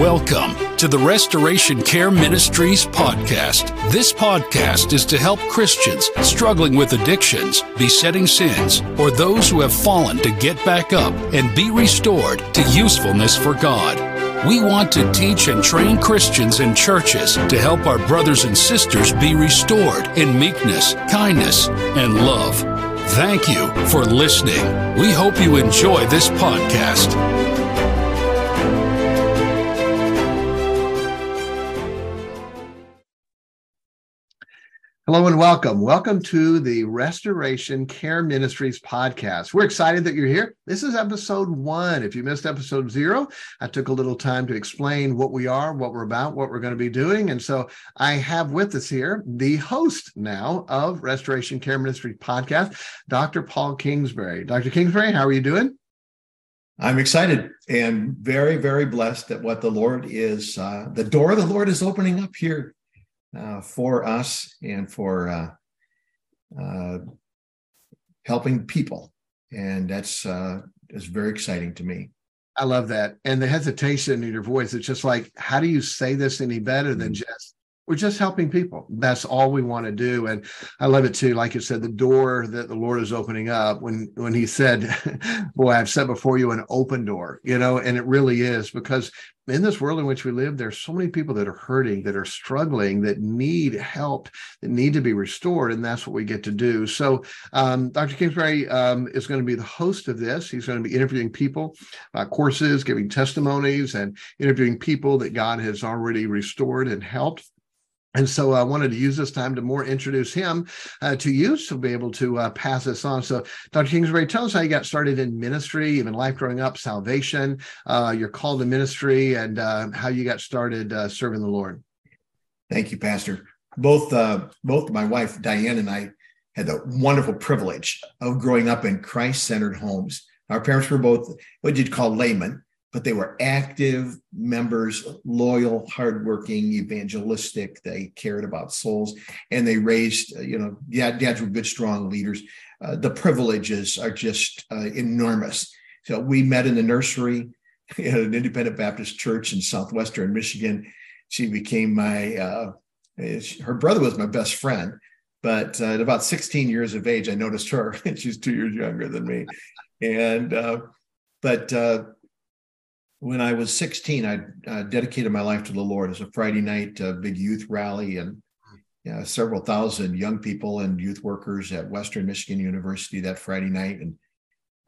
Welcome to the Restoration Care Ministries podcast. This podcast is to help Christians struggling with addictions, besetting sins, or those who have fallen to get back up and be restored to usefulness for God. We want to teach and train Christians and churches to help our brothers and sisters be restored in meekness, kindness, and love. Thank you for listening. We hope you enjoy this podcast. Hello and welcome. Welcome to the Restoration Care Ministries podcast. We're excited that you're here. This is episode one. If you missed episode zero, I took a little time to explain what we are, what we're about, what we're going to be doing. And so I have with us here the host now of Restoration Care Ministries podcast, Dr. Paul Kingsbury. Dr. Kingsbury, how are you doing? I'm excited and very, very blessed at what the Lord is, uh, the door of the Lord is opening up here uh, for us and for uh, uh, helping people, and that's uh, is very exciting to me. I love that, and the hesitation in your voice. It's just like, how do you say this any better than mm-hmm. just we're just helping people. That's all we want to do. And I love it too. Like you said, the door that the Lord is opening up when, when he said, boy, I've set before you an open door, you know, and it really is because in this world in which we live, there's so many people that are hurting, that are struggling, that need help, that need to be restored. And that's what we get to do. So um, Dr. Kingsbury um, is going to be the host of this. He's going to be interviewing people, uh, courses, giving testimonies, and interviewing people that God has already restored and helped. And so I wanted to use this time to more introduce him uh, to you, so be able to uh, pass this on. So, Dr. Kingsbury, tell us how you got started in ministry, even life growing up, salvation, uh, your call to ministry, and uh, how you got started uh, serving the Lord. Thank you, Pastor. Both uh, both my wife Diane and I had the wonderful privilege of growing up in Christ-centered homes. Our parents were both what you'd call laymen, but they were active members, loyal, hardworking, evangelistic. They cared about souls, and they raised, uh, you know, yeah, dads were good, strong leaders. Uh, the privileges are just uh, enormous. So we met in the nursery at an independent Baptist church in southwestern Michigan. She became my, uh, her brother was my best friend. But uh, at about 16 years of age, I noticed her, and she's two years younger than me. And, uh, but when I was 16, I uh, dedicated my life to the Lord. It was a Friday night uh, big youth rally and several thousand young people and youth workers at Western Michigan University that Friday night. And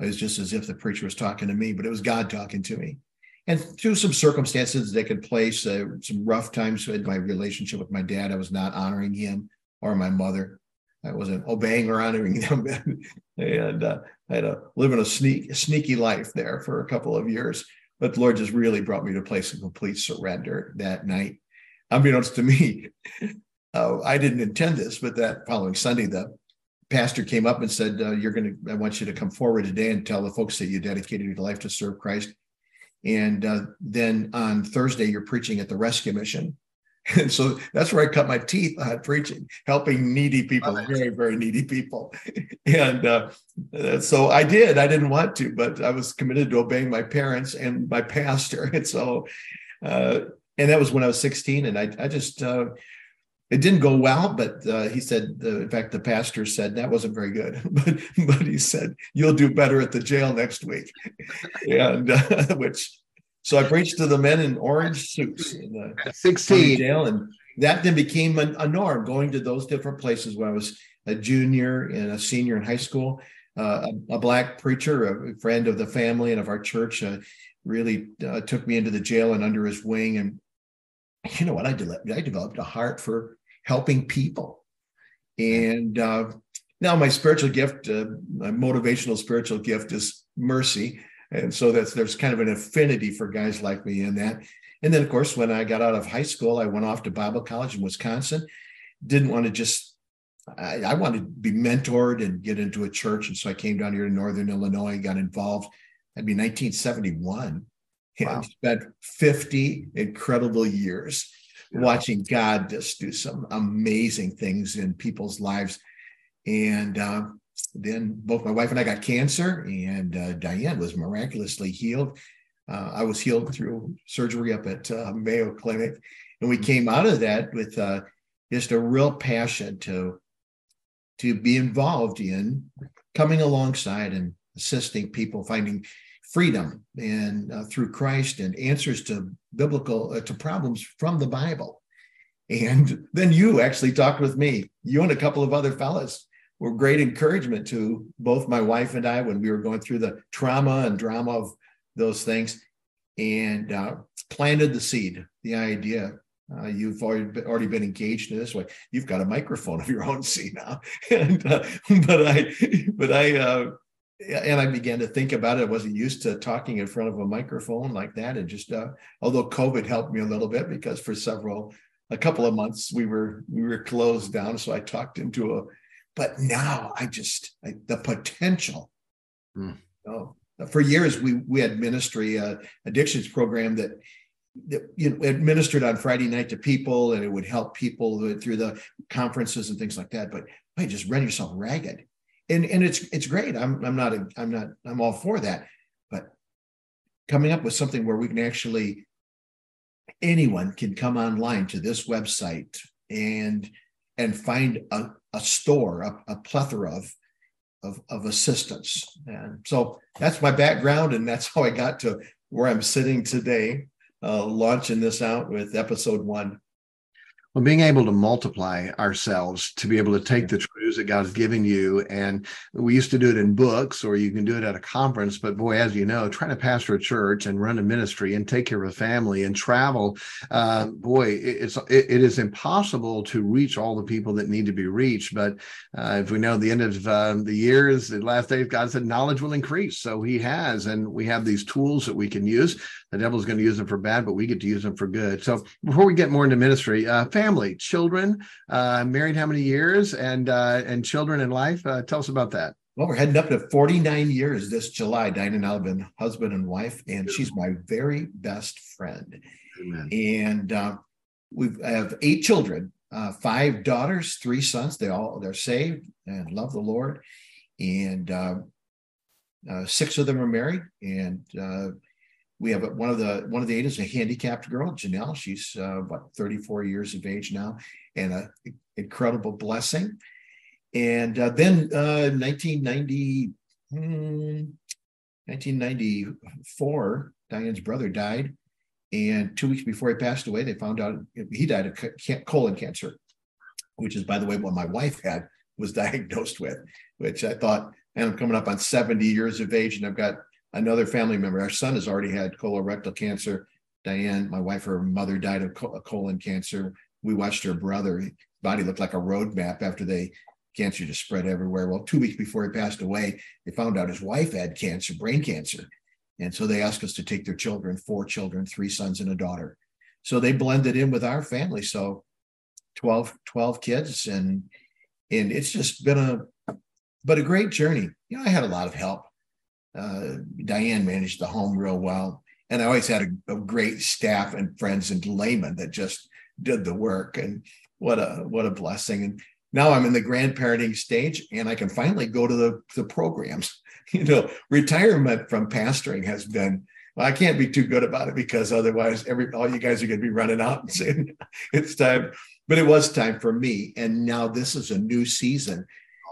it was just as if the preacher was talking to me, but it was God talking to me. And through some circumstances that could place, uh, some rough times in my relationship with my dad, I was not honoring him or my mother. I wasn't obeying or honoring them. and uh, I had to live in a sneak, sneaky life there for a couple of years. But the Lord just really brought me to a place of complete surrender that night. Unbeknownst to me, uh, I didn't intend this, but that following Sunday, the pastor came up and said, uh, "You're going to. I want you to come forward today and tell the folks that you dedicated your life to serve Christ." And uh, then on Thursday, you're preaching at the Rescue Mission. And so that's where I cut my teeth on preaching, helping needy people, very, very needy people. And uh, so I did. I didn't want to, but I was committed to obeying my parents and my pastor. And so, uh, and that was when I was 16. And I, I just, uh, it didn't go well, but uh, he said, uh, in fact, the pastor said that wasn't very good, but but he said you'll do better at the jail next week, and uh, which so I preached to the men in orange suits in the 16 jail, and that then became a, a, norm. Going to those different places when I was a junior and a senior in high school. Uh, a, a, black preacher, a friend of the family and of our church, uh, really uh, took me into the jail and under his wing. And you know what? I, de- I developed a heart for helping people. And uh, now my spiritual gift, uh, my motivational spiritual gift is mercy and so that's there's kind of an affinity for guys like me in that. And then of course when i got out of high school i went off to bible college in wisconsin. Didn't want to just I, I wanted to be mentored and get into a church. And so i came down here to northern illinois got involved that'd be 1971 wow. and spent 50 incredible years yeah. watching god just do some amazing things in people's lives. And uh, then both my wife and I got cancer, and uh, Diane was miraculously healed. Uh, I was healed through surgery up at uh, Mayo Clinic, and we came out of that with uh, just a real passion to to be involved in coming alongside and assisting people finding freedom and uh, through Christ and answers to biblical uh, to problems from the Bible. And then you actually talked with me. You and a couple of other fellas were great encouragement to both my wife and I when we were going through the trauma and drama of those things, and uh, planted the seed, the idea. Uh, you've already been, already been engaged in this way. You've got a microphone of your own, see now. and uh, but I, but I, uh, and I began to think about it. I wasn't used to talking in front of a microphone like that, and just uh, although COVID helped me a little bit because for several a couple of months we were we were closed down so i talked into a but now i just I, the potential mm. know, for years we we had ministry uh, addictions program that that you know administered on friday night to people and it would help people through the conferences and things like that. But hey just run yourself ragged. And and it's it's great. I'm i'm not a, i'm not i'm all for that. But coming up with something where we can actually anyone can come online to this website and and find a, a store, a, a plethora of, of, of assistance. And so that's my background, and that's how I got to where I'm sitting today, uh, launching this out with episode one well, being able to multiply ourselves to be able to take the truths that God's given you. And we used to do it in books or you can do it at a conference. But boy, as you know, trying to pastor a church and run a ministry and take care of a family and travel, uh, boy, it's it, it is impossible to reach all the people that need to be reached. But uh, if we know the end of um, the years, the last days, God said knowledge will increase. So he has. And we have these tools that we can use. The devil's going to use them for bad, but we get to use them for good. So before we get more into ministry, uh, family, children, uh, married how many years, and uh, and children in life. Uh, tell us about that. Well, we're heading up to 49 years this July. Diane and I have been husband and wife, and she's my very best friend. Amen. And uh, we have eight children, uh, five daughters, three sons. They all they're saved and love the Lord, and uh, uh, six of them are married. And uh, we have one of the one of the eight is a handicapped girl, Janelle. She's uh, about 34 years of age now, and an incredible blessing. And uh, then uh, 1990, hmm, 1994, Diane's brother died, and two weeks before he passed away, they found out he died of colon cancer, which is, by the way, what my wife had was diagnosed with. Which I thought, and I'm coming up on 70 years of age, and I've got another family member. Our son has already had colorectal cancer. Diane, my wife, her mother died of colon cancer. We watched her brother. Body looked like a road map after they cancer just spread everywhere. Well, two weeks before he passed away, they found out his wife had cancer, brain cancer. And so they asked us to take their children, four children, three sons and a daughter. So they blended in with our family. So 12, 12 kids. And and it's just been a but a great journey. You know, I had a lot of help uh, Diane managed the home real well. And I always had a, a, great staff and friends and laymen that just did the work. And what a what a blessing. And now I'm in the grandparenting stage and I can finally go to the, the programs. You know, retirement from pastoring has been well, I can't be too good about it because otherwise every all you guys are going to be running out and saying it's time. But it was time for me. And now this is a new season.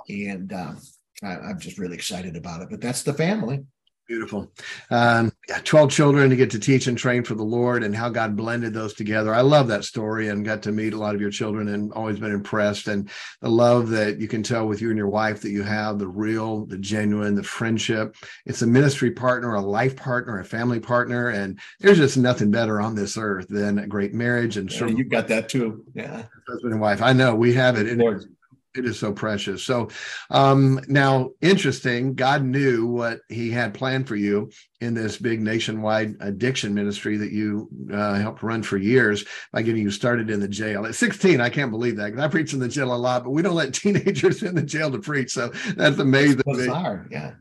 And um, I, am just really excited about it. But that's the family. Beautiful. Um, yeah, 12 children to get to teach and train for the Lord and how God blended those together. I love that story and got to meet a lot of your children and always been impressed. And the love that you can tell with you and your wife that you have, the real, the genuine, the friendship. It's a ministry partner, a life partner, a family partner. And there's just nothing better on this earth than a great marriage. And yeah, you've got that too. Yeah. Husband and wife. I know we have it. And it is so precious. So um, now, interesting. God knew what He had planned for you in this big nationwide addiction ministry that you uh, helped run for years by getting you started in the jail at 16. I can't believe that because I preach in the jail a lot, but we don't let teenagers in the jail to preach. So that's amazing. Bizarre. Yeah.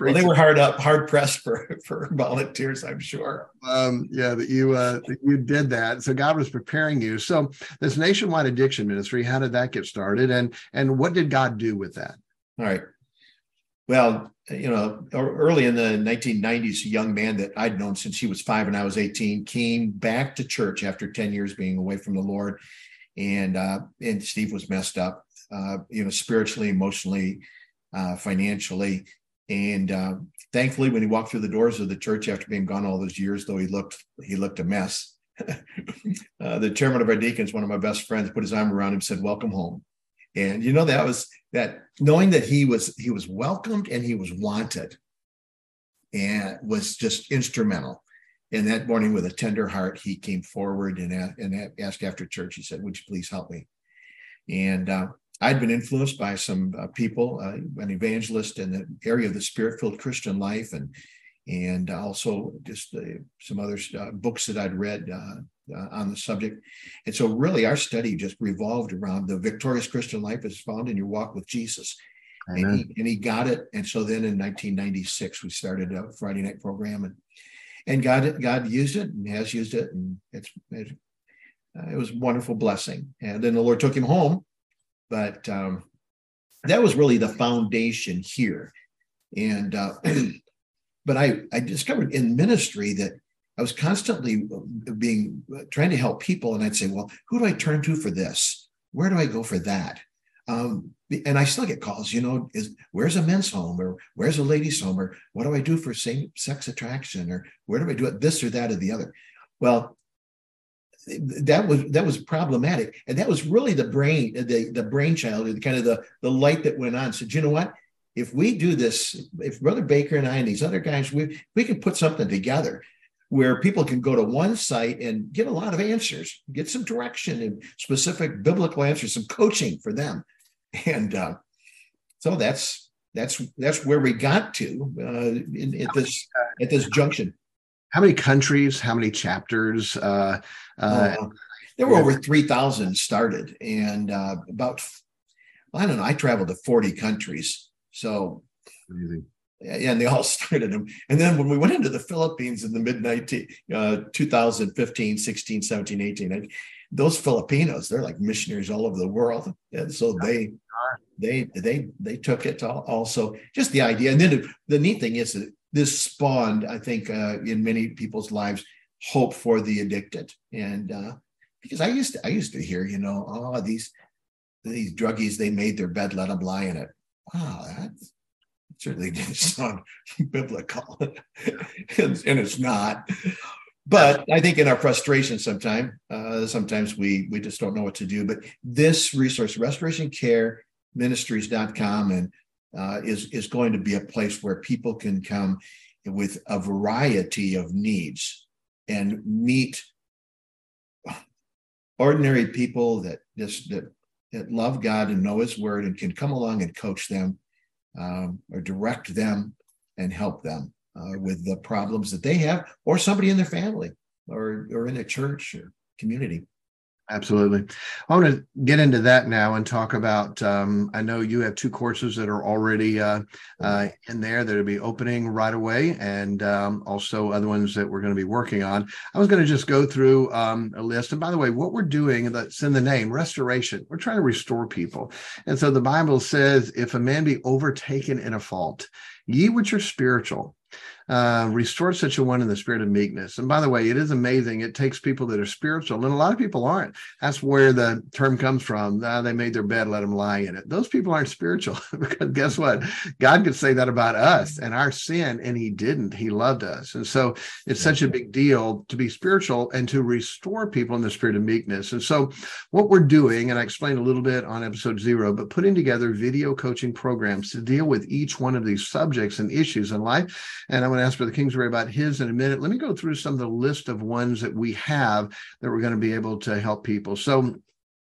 Well, they were hard up, hard pressed for for volunteers, I'm sure. Um, yeah, that you uh, that you did that. So God was preparing you. So this nationwide addiction ministry, how did that get started, and and what did God do with that? All right. Well, you know, early in the 1990s, a young man that I'd known since he was five and I was 18 came back to church after 10 years being away from the Lord. And uh, and Steve was messed up, uh, you know, spiritually, emotionally, uh, financially. And uh, thankfully, when he walked through the doors of the church after being gone all those years, though he looked he looked a mess. uh, the chairman of our deacons, one of my best friends, put his arm around him, said, "Welcome home." And you know that was that knowing that he was he was welcomed and he was wanted, and was just instrumental. And that morning, with a tender heart, he came forward and and asked after church. He said, "Would you please help me?" And uh, I'd been influenced by some uh, people, uh, an evangelist in the area of the spirit-filled Christian life, and and also just uh, some other uh, books that I'd read uh, uh, on the subject. And so, really, our study just revolved around the victorious Christian life is found in your walk with Jesus. And he, and he, got it. And so then in 1996, we started a Friday night program, and and God God used it and has used it, and it's it, it was a wonderful blessing. And then the Lord took him home but um, that was really the foundation here. And uh, but I I discovered in ministry that I was constantly being trying to help people, and I'd say, well, who do I turn to for this? Where do I go for that? Um, and I still get calls, you know, is where's a men's home or where's a ladies' home or what do I do for same sex attraction or where do I do it this or that or the other? Well, that was that was problematic. And that was really the brain the the brainchild the kind of the the light that went on. Said you know what? If we do this if brother baker and i and these other guys we we can put something together where people can go to one site and get a lot of answers get some direction and specific biblical answers some coaching for them. And uh, so that's that's that's where we got to uh, in, at this at this junction how many countries how many chapters uh, uh, oh, there were over 3000 started and uh, about i don't know i traveled to 40 countries so. Yeah, and they all started them and then when we went into the philippines in the mid 19 uh, 2015 16 17 18 those filipinos they're like missionaries all over the world and so they they they they took it also. Just the idea and then the neat thing is that this spawned, I think, uh, in many people's lives, hope for the addicted. And uh, because I used to, I used to hear, you know, oh, these these druggies, they made their bed, let them lie in it. Wow, that certainly didn't sound biblical, and, and, it's not. But I think in our frustration, sometimes, uh, sometimes we we just don't know what to do. But this resource, Restoration Care Ministries.com, and uh, is is going to be a place where people can come with a variety of needs and meet ordinary people that just that that love God and know His Word and can come along and coach them um, or direct them and help them uh, with the problems that they have, or somebody in their family, or or in a church or community. Absolutely. I want to get into that now and talk about. Um, I know you have two courses that are already uh, uh, in there that will be opening right away, and um, also other ones that we're going to be working on. I was going to just go through um, a list. And by the way, what we're doing that's in the name restoration, we're trying to restore people. And so the Bible says, if a man be overtaken in a fault, ye which are spiritual, uh, restore such a one in the spirit of meekness. And by the way, it is amazing. It takes people that are spiritual, and a lot of people aren't. That's where the term comes from. Ah, they made their bed, let them lie in it. Those people aren't spiritual because guess what? God could say that about us and our sin, and He didn't. He loved us. And so it's such a big deal to be spiritual and to restore people in the spirit of meekness. And so what we're doing, and I explained a little bit on episode zero, but putting together video coaching programs to deal with each one of these subjects and issues in life. And I'm going to ask Brother Kingsbury about his in a minute. Let me go through some of the list of ones that we have that we're going to be able to help people. So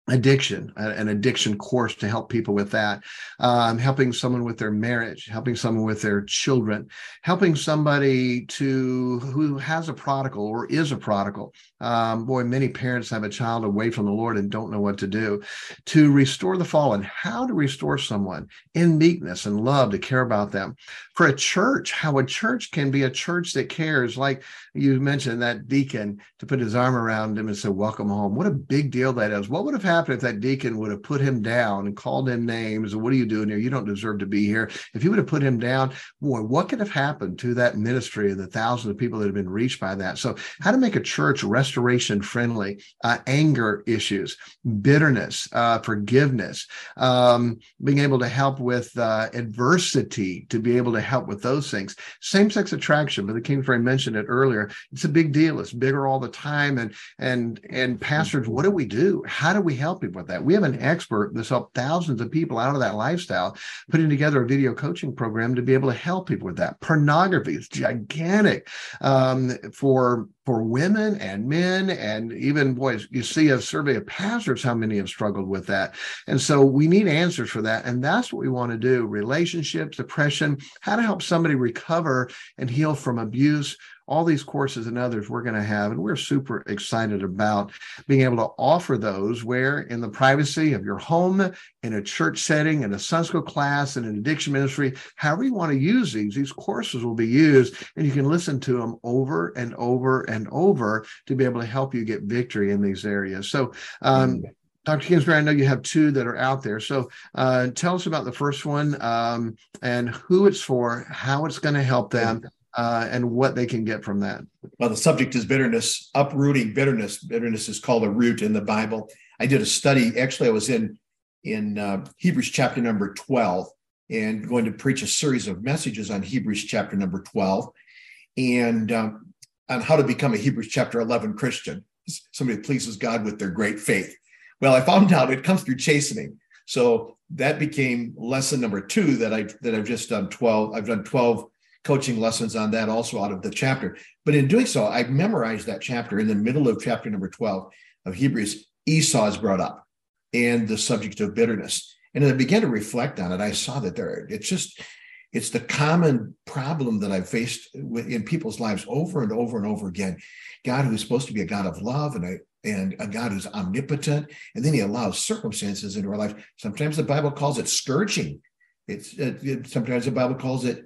addiction an addiction course to help people with that um, helping someone with their marriage helping someone with their children helping somebody to who has a prodigal or is a prodigal um, boy many parents have a child away from the lord and don't know what to do to restore the fallen how to restore someone in meekness and love to care about them for a church how a church can be a church that cares like you mentioned that deacon to put his arm around him and say welcome home what a big deal that is what would have happened if that deacon would have put him down and called him names? What are you doing here? You don't deserve to be here. If he would have put him down, boy, what could have happened to that ministry and the thousands of people that have been reached by that? So, how to make a church restoration friendly, uh, anger issues, bitterness, uh, forgiveness, um, being able to help with uh, adversity, to be able to help with those things. Same sex attraction, but the Kingsbury mentioned it earlier. It's a big deal. It's bigger all the time. And and and pastors, what do we do? How do we help people with that? We have an expert that's helped thousands of people out of that lifestyle, putting together a video coaching program to be able to help people with that. Pornography is gigantic um, for for women and men and even boys. You see a survey of pastors how many have struggled with that. And so we need answers for that. And that's what we want to do relationships depression how to help somebody recover and heal from abuse all these courses and others we're going to have. And we're super excited about being able to offer those where in the privacy of your home, in a church setting, in a Sunday school class, in an addiction ministry, however you want to use these, these courses will be used and you can listen to them over and over and over to be able to help you get victory in these areas. So, um, Dr. Kingsbury, I know you have two that are out there. So uh, tell us about the first one um, and who it's for, how it's going to help them, uh, and what they can get from that. Well, the subject is bitterness, uprooting bitterness. Bitterness is called a root in the Bible. I did a study. Actually, I was in in uh, Hebrews chapter number twelve, and going to preach a series of messages on Hebrews chapter number twelve, and um, on how to become a Hebrews chapter eleven Christian. Somebody that pleases God with their great faith. Well, I found out it comes through chastening. So that became lesson number two that I that I've just done twelve. I've done twelve coaching lessons on that also out of the chapter. But in doing so, I memorized that chapter in the middle of chapter number 12 of Hebrews. Esau is brought up and the subject of bitterness. And as I began to reflect on it, I saw that there, it's just, it's the common problem that I've faced in people's lives over and over and over again. God, who's supposed to be a God of love and a, and a God who's omnipotent, and then he allows circumstances into our life. Sometimes the Bible calls it scourging. It's it, sometimes the Bible calls it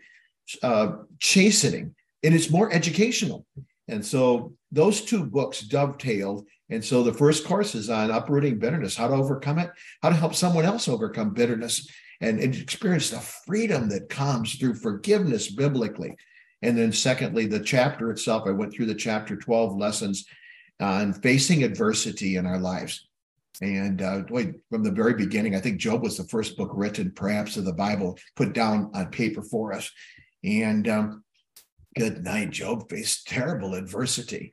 uh, chastening, and it's more educational. And so those two books dovetailed. And so the first course is on uprooting bitterness, how to overcome it, how to help someone else overcome bitterness, and, experience the freedom that comes through forgiveness biblically. And then, secondly, the chapter itself, I went through the chapter 12 lessons on facing adversity in our lives. And uh, from the very beginning, I think Job was the first book written, perhaps, of the Bible put down on paper for us. And um, good night, Job faced terrible adversity,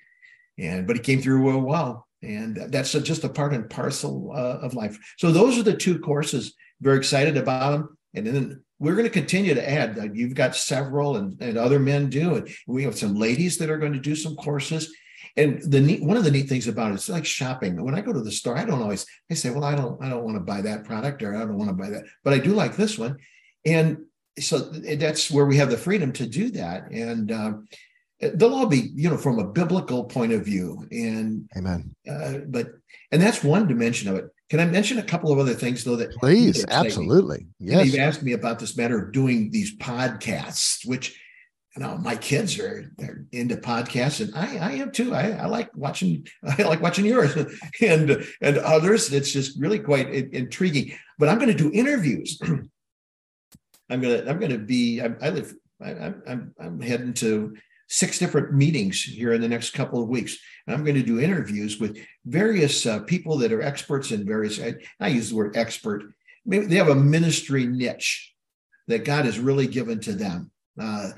and but he came through well. well And that's just a part and parcel uh, of life. So those are the two courses. Very excited about them. And then we're going to continue to add. You've got several, and, and other men do, and we have some ladies that are going to do some courses. And the neat, one of the neat things about it, it's like shopping. When I go to the store, I don't always. I say, "Well, I don't, I don't want to buy that product, or I don't want to buy that," but I do like this one. And so that's where we have the freedom to do that. And uh, they'll all be you know from a biblical point of view and amen. uh, but and that's one dimension of it. Can i mention a couple of other things though that please absolutely. Yes. you've asked me about this matter of doing these podcasts which you know my kids are they're into podcasts and i i am too. I, I like watching i like watching yours and and others. It's just really quite intriguing. But i'm going to do interviews I'm gonna I'm gonna be I, I live I, I'm I'm heading to six different meetings here in the next couple of weeks. And I'm going to do interviews with various uh, people that are experts in various. I, I, use the word expert. Maybe they have a ministry niche that God has really given to them. Uh,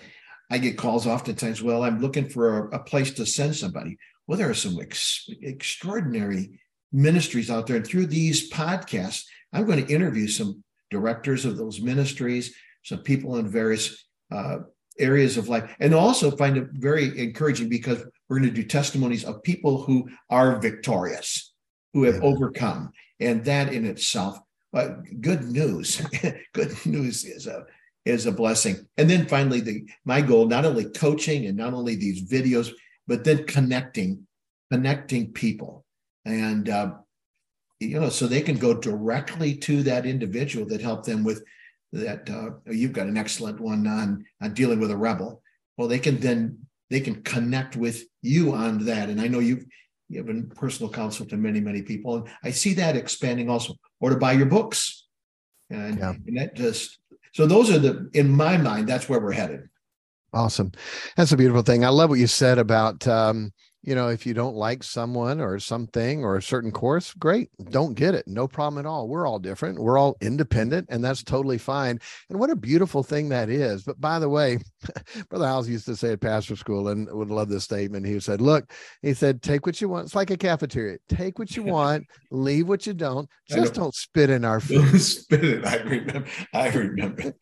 I get calls oftentimes. Well, I'm looking for a, a place to send somebody. Well, there are some ex- extraordinary ministries out there, and through these podcasts, I'm going to interview some directors of those ministries, some people in various uh, areas of life. And also find it very encouraging because we're going to do testimonies of people who are victorious, who have overcome. And that in itself, uh, good news. good news is a is a blessing. And then finally, the my goal, not only coaching and not only these videos, but then connecting, connecting people. And uh, you know, so they can go directly to that individual that helped them with that. Uh, you've got an excellent one on on dealing with a rebel. Well, they can then they can connect with you on that. And I know you've given personal counsel to many, many people. And I see that expanding also, or to buy your books. And, yeah. and that just, so those are the, in my mind, that's where we're headed. Awesome. That's a beautiful thing. I love what you said about, um, you know, if you don't like someone or something or a certain course, great. Don't get it. No problem at all. We're all different. We're all independent, and that's totally fine. And what a beautiful thing that is. But by the way, Brother House used to say at pastor school and would love this statement. He said, Look, he said, take what you want. It's like a cafeteria. Take what you want, leave what you don't. Just don't spit in our food. spit it. I remember. I remember.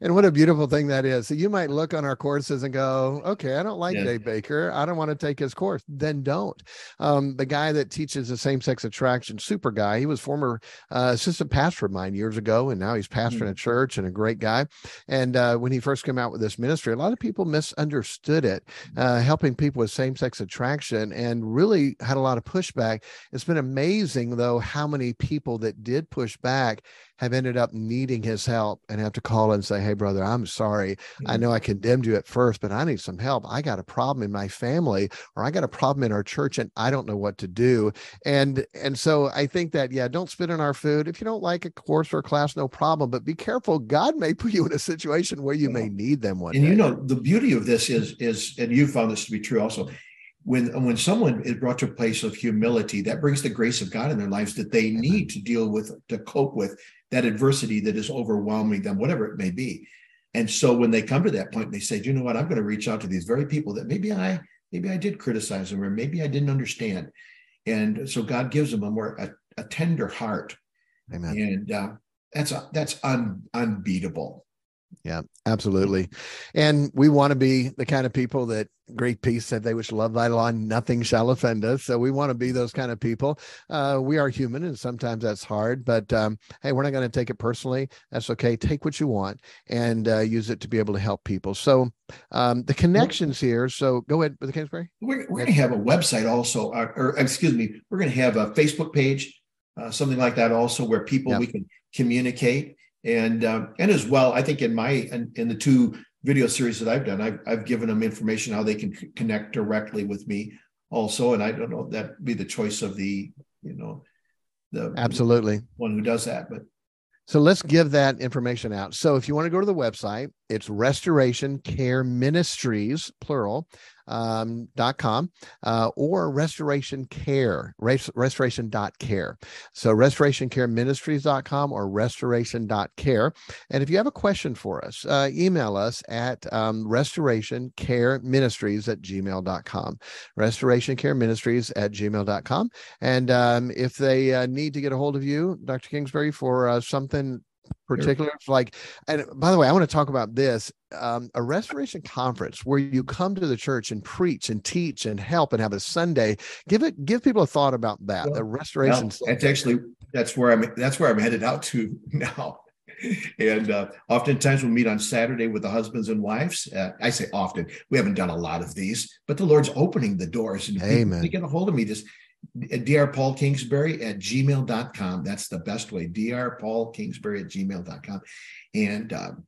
and what a beautiful thing that is. So you might look on our courses and go, Okay, I don't like yeah. Dave Baker. I don't want to take his course then don't. Um, the guy that teaches the same sex attraction, super guy, he was former uh, assistant pastor of mine years ago, and now he's pastoring mm-hmm. a church and a great guy. And uh, when he first came out with this ministry, a lot of people misunderstood it, uh, helping people with same sex attraction, and really had a lot of pushback. It's been amazing, though, how many people that did push back have ended up needing his help and have to call and say, Hey, brother, I'm sorry. Mm-hmm. I know I condemned you at first, but I need some help. I got a problem in my family or I got a problem in our church and I don't know what to do. And and so I think that, yeah, don't spit on our food. If you don't like a course or a class, no problem. But be careful. God may put you in a situation where you yeah. may need them one day. and day. you know, the beauty of this is is and you found this to be true also when when someone is brought to a place of humility that brings the grace of god in their lives that they need to deal with to cope with that adversity that is overwhelming them, whatever it may be. And so when they come to that point, they say, you know what, I'm going to reach out to these very people that maybe I maybe I did criticize them or maybe I didn't understand. And so God gives them a more a, a tender heart. Amen. And uh, that's a, that's un, unbeatable. Yeah, absolutely. And we want to be the kind of people that great peace said they which love thy law, nothing shall offend us. So we want to be those kind of people. Uh, we are human and sometimes that's hard, but um, hey, we're not going to take it personally. That's okay. Take what you want and uh, use it to be able to help people. So um, the connections here. So go ahead, with the Kingsbury. We're, we're going to have a website also, or, or, excuse me, we're going to have a Facebook page, uh, something like that also, where people we can communicate and um, and as well i think in my in, in, the two video series that i've done I've, I've given them information how they can c- connect directly with me also and i don't know that be the choice of the you know the absolutely one who does that but so let's give that information out. So if you want to go to the website, it's restoration care ministries, plural, um, dot com uh, or restoration care rest, restoration dot care. So restoration care ministries dot com or restoration dot care. And if you have a question for us uh, email us at um, restoration care ministries at gmail dot com. Restoration care ministries at gmail dot com. And um, if they uh, need to get a hold of you dr kingsbury for uh, something particular like and by the way i want to talk about this um, a restoration conference where you come to the church and preach and teach and help and have a sunday give it give people a thought about that well, the restoration well, that's actually that's where i'm that's where i'm headed out to now and uh, oftentimes we'll meet on Saturday with the husbands and wives. Uh, I say often, we haven't done a lot of these, but the Lord's opening the doors. And Amen. They get a hold of me, just Dr. Paul Kingsbury at gmail.com. That's the best way. Dr. Paul Kingsbury at gmail.com. And, um,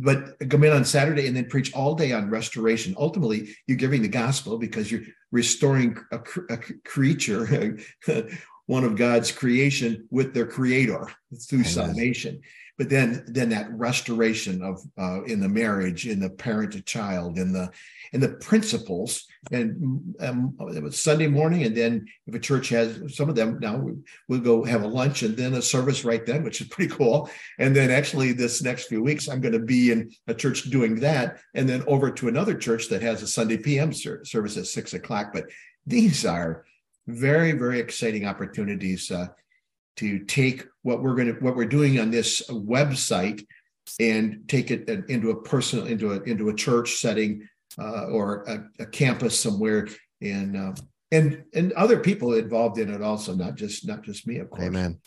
but come in on Saturday and then preach all day on restoration. Ultimately, you're giving the gospel because you're restoring a, a creature, one of God's creation, with their creator through salvation but then then that restoration of uh, in the marriage in the parent to child in the in the principles and um, it was sunday morning and then if a church has some of them now we'll go have a lunch and then a service right then which is pretty cool. And then actually this next few weeks i'm going to be in a church doing that and then over to another church that has a sunday pm service at six o'clock. But these are very very exciting opportunities uh, to take what we're going to what we're doing on this website and take it into a personal into a into a church setting uh, or a, a, campus somewhere. And uh, and and other people involved in it also not just not just me of course. Amen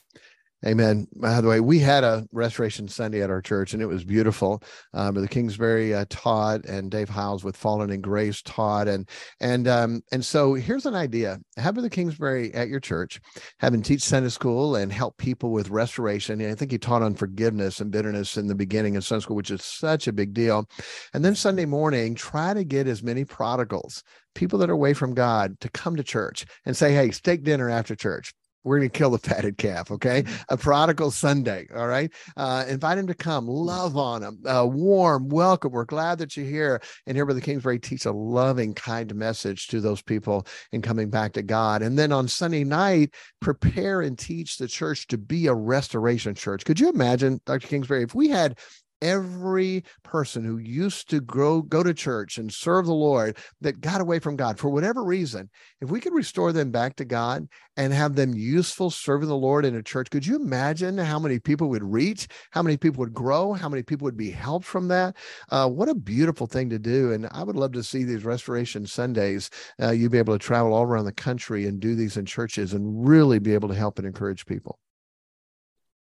Amen. By the way, we had a Restoration Sunday at our church, and it was beautiful. Um, the Kingsbury uh, taught, and Dave Hyles with Fallen in Grace taught, and and um, and so here's an idea: have the Kingsbury at your church, have him teach Sunday school and help people with restoration. And I think he taught on forgiveness and bitterness in the beginning in Sunday school, which is such a big deal. And then Sunday morning, try to get as many prodigals people that are away from God to come to church and say, Hey, steak dinner after church we're going to kill the fatted calf okay? Mm-hmm. a prodigal sunday all right? Uh, invite him to come. Love on him. Uh, warm welcome. We're glad that you're here. And here brother kingsbury teach a loving kind message to those people in coming back to god. And then on sunday night prepare and teach the church to be a restoration church. Could you imagine dr kingsbury if we had every person who used to grow go to church and serve the lord that got away from god for whatever reason if we could restore them back to god and have them useful serving the lord in a church could you imagine how many people would reach how many people would grow how many people would be helped from that? Uh, what a beautiful thing to do and i would love to see these restoration sundays uh, you be able to travel all around the country and do these in churches and really be able to help and encourage people.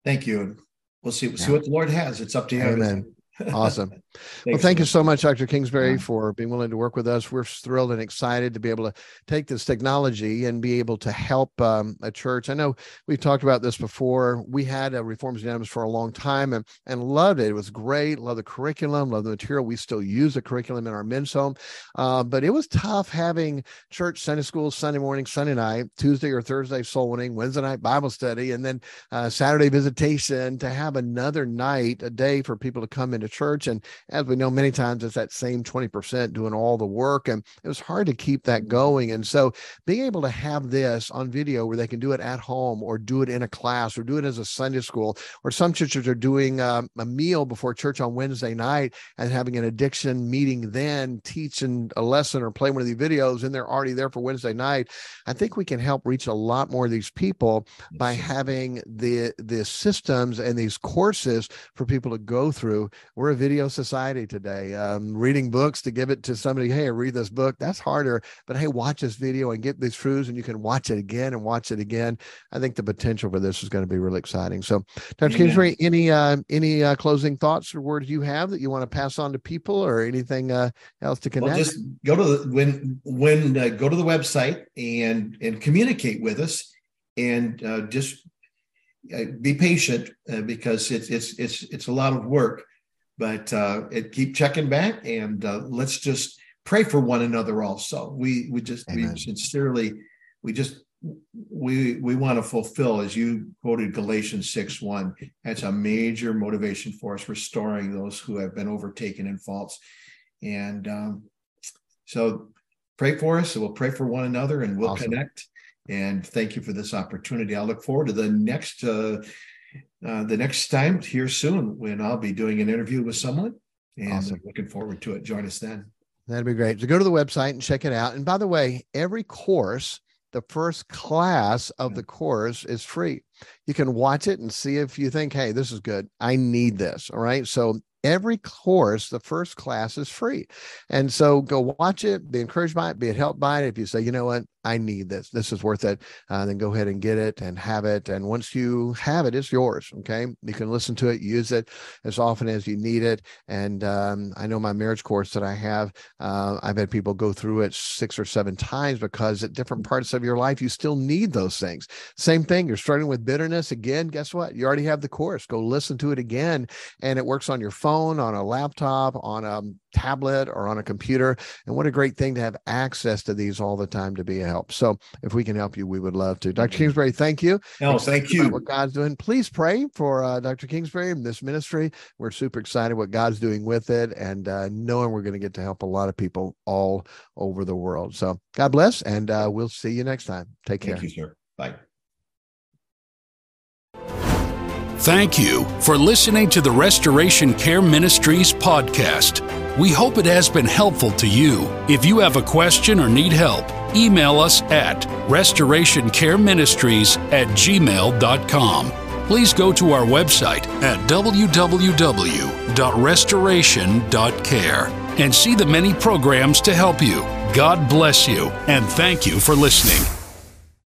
Thank you we'll see yeah. see what the Lord has. It's up to you. Amen. Awesome. well, thank you so much, Dr. Kingsbury, yeah. for being willing to work with us. We're thrilled and excited to be able to take this technology and be able to help um, a church. I know we've talked about this before. We had a Reformers Unanimous for a long time and, and loved it. It was great. Love the curriculum, love the material. We still use the curriculum in our men's home. Uh, but it was tough having church Sunday school Sunday morning, Sunday night, Tuesday or Thursday soul winning, Wednesday night Bible study, and then uh, Saturday visitation to have another night, a day for people to come into church. And as we know, many times it's that same 20% doing all the work. And it was hard to keep that mm-hmm. going. And so being able to have this on video where they can do it at home or do it in a class or do it as a Sunday school, or some churches are doing um, a meal before church on Wednesday night and having an addiction meeting then, teaching a lesson or playing one of these videos, and they're already there for Wednesday night. I think we can help reach a lot more of these people by having the the systems and these courses for people to go through. We're a video society today. Um, reading books to give it to somebody, hey, read this book, that's harder. But hey, watch this video and get these truths, and you can watch it again and watch it again. I think the potential for this is going to be really exciting. So, Dr. Kingsbury, any uh, any uh, closing thoughts or words you have that you want to pass on to people, or anything uh, else to connect? Well, just go to the when when uh, go to the website and and communicate with us, and uh, just uh, be patient because it's it's it's it's a lot of work but uh, it, keep checking back and uh, let's just pray for one another also we we just Amen. we sincerely we just we we want to fulfill as you quoted galatians 6 1 that's a major motivation for us restoring those who have been overtaken in faults and um, so pray for us and we'll pray for one another and we'll awesome. connect and thank you for this opportunity i look forward to the next uh, uh, the next time here soon when I'll be doing an interview with someone. And awesome. looking forward to it. Join us then. That'd be great. So go to the website and check it out. And by the way, every course, the first class of the course is free. You can watch it and see if you think, hey, this is good. I need this. All right. So every course, the first class is free. And so go watch it, be encouraged by it, be helped by it. If you say, you know what, I need this. This is worth it. Uh, then go ahead and get it and have it. And once you have it, it's yours. Okay. You can listen to it, use it as often as you need it. And um, I know my marriage course that I have, uh, I've had people go through it six or seven times because at different parts of your life, you still need those things. Same thing. You're starting with bitterness again. Guess what? You already have the course. Go listen to it again. And it works on your phone, on a laptop, on a tablet, or on a computer. And what a great thing to have access to these all the time to be a help. So if we can help you, we would love to. Dr. Kingsbury, thank you. No, thank you. What God's doing. Please pray for uh, Dr. Kingsbury and this ministry. We're super excited what God's doing with it and uh, knowing we're going to get to help a lot of people all over the world. So God bless, and uh, we'll see you next time. Take care. Thank you, sir. Bye. Thank you for listening to the Restoration Care Ministries podcast. We hope it has been helpful to you. If you have a question or need help, email us at restorationcareministries at gmail.com. Please go to our website at www.restoration.care and see the many programs to help you. God bless you, and thank you for listening.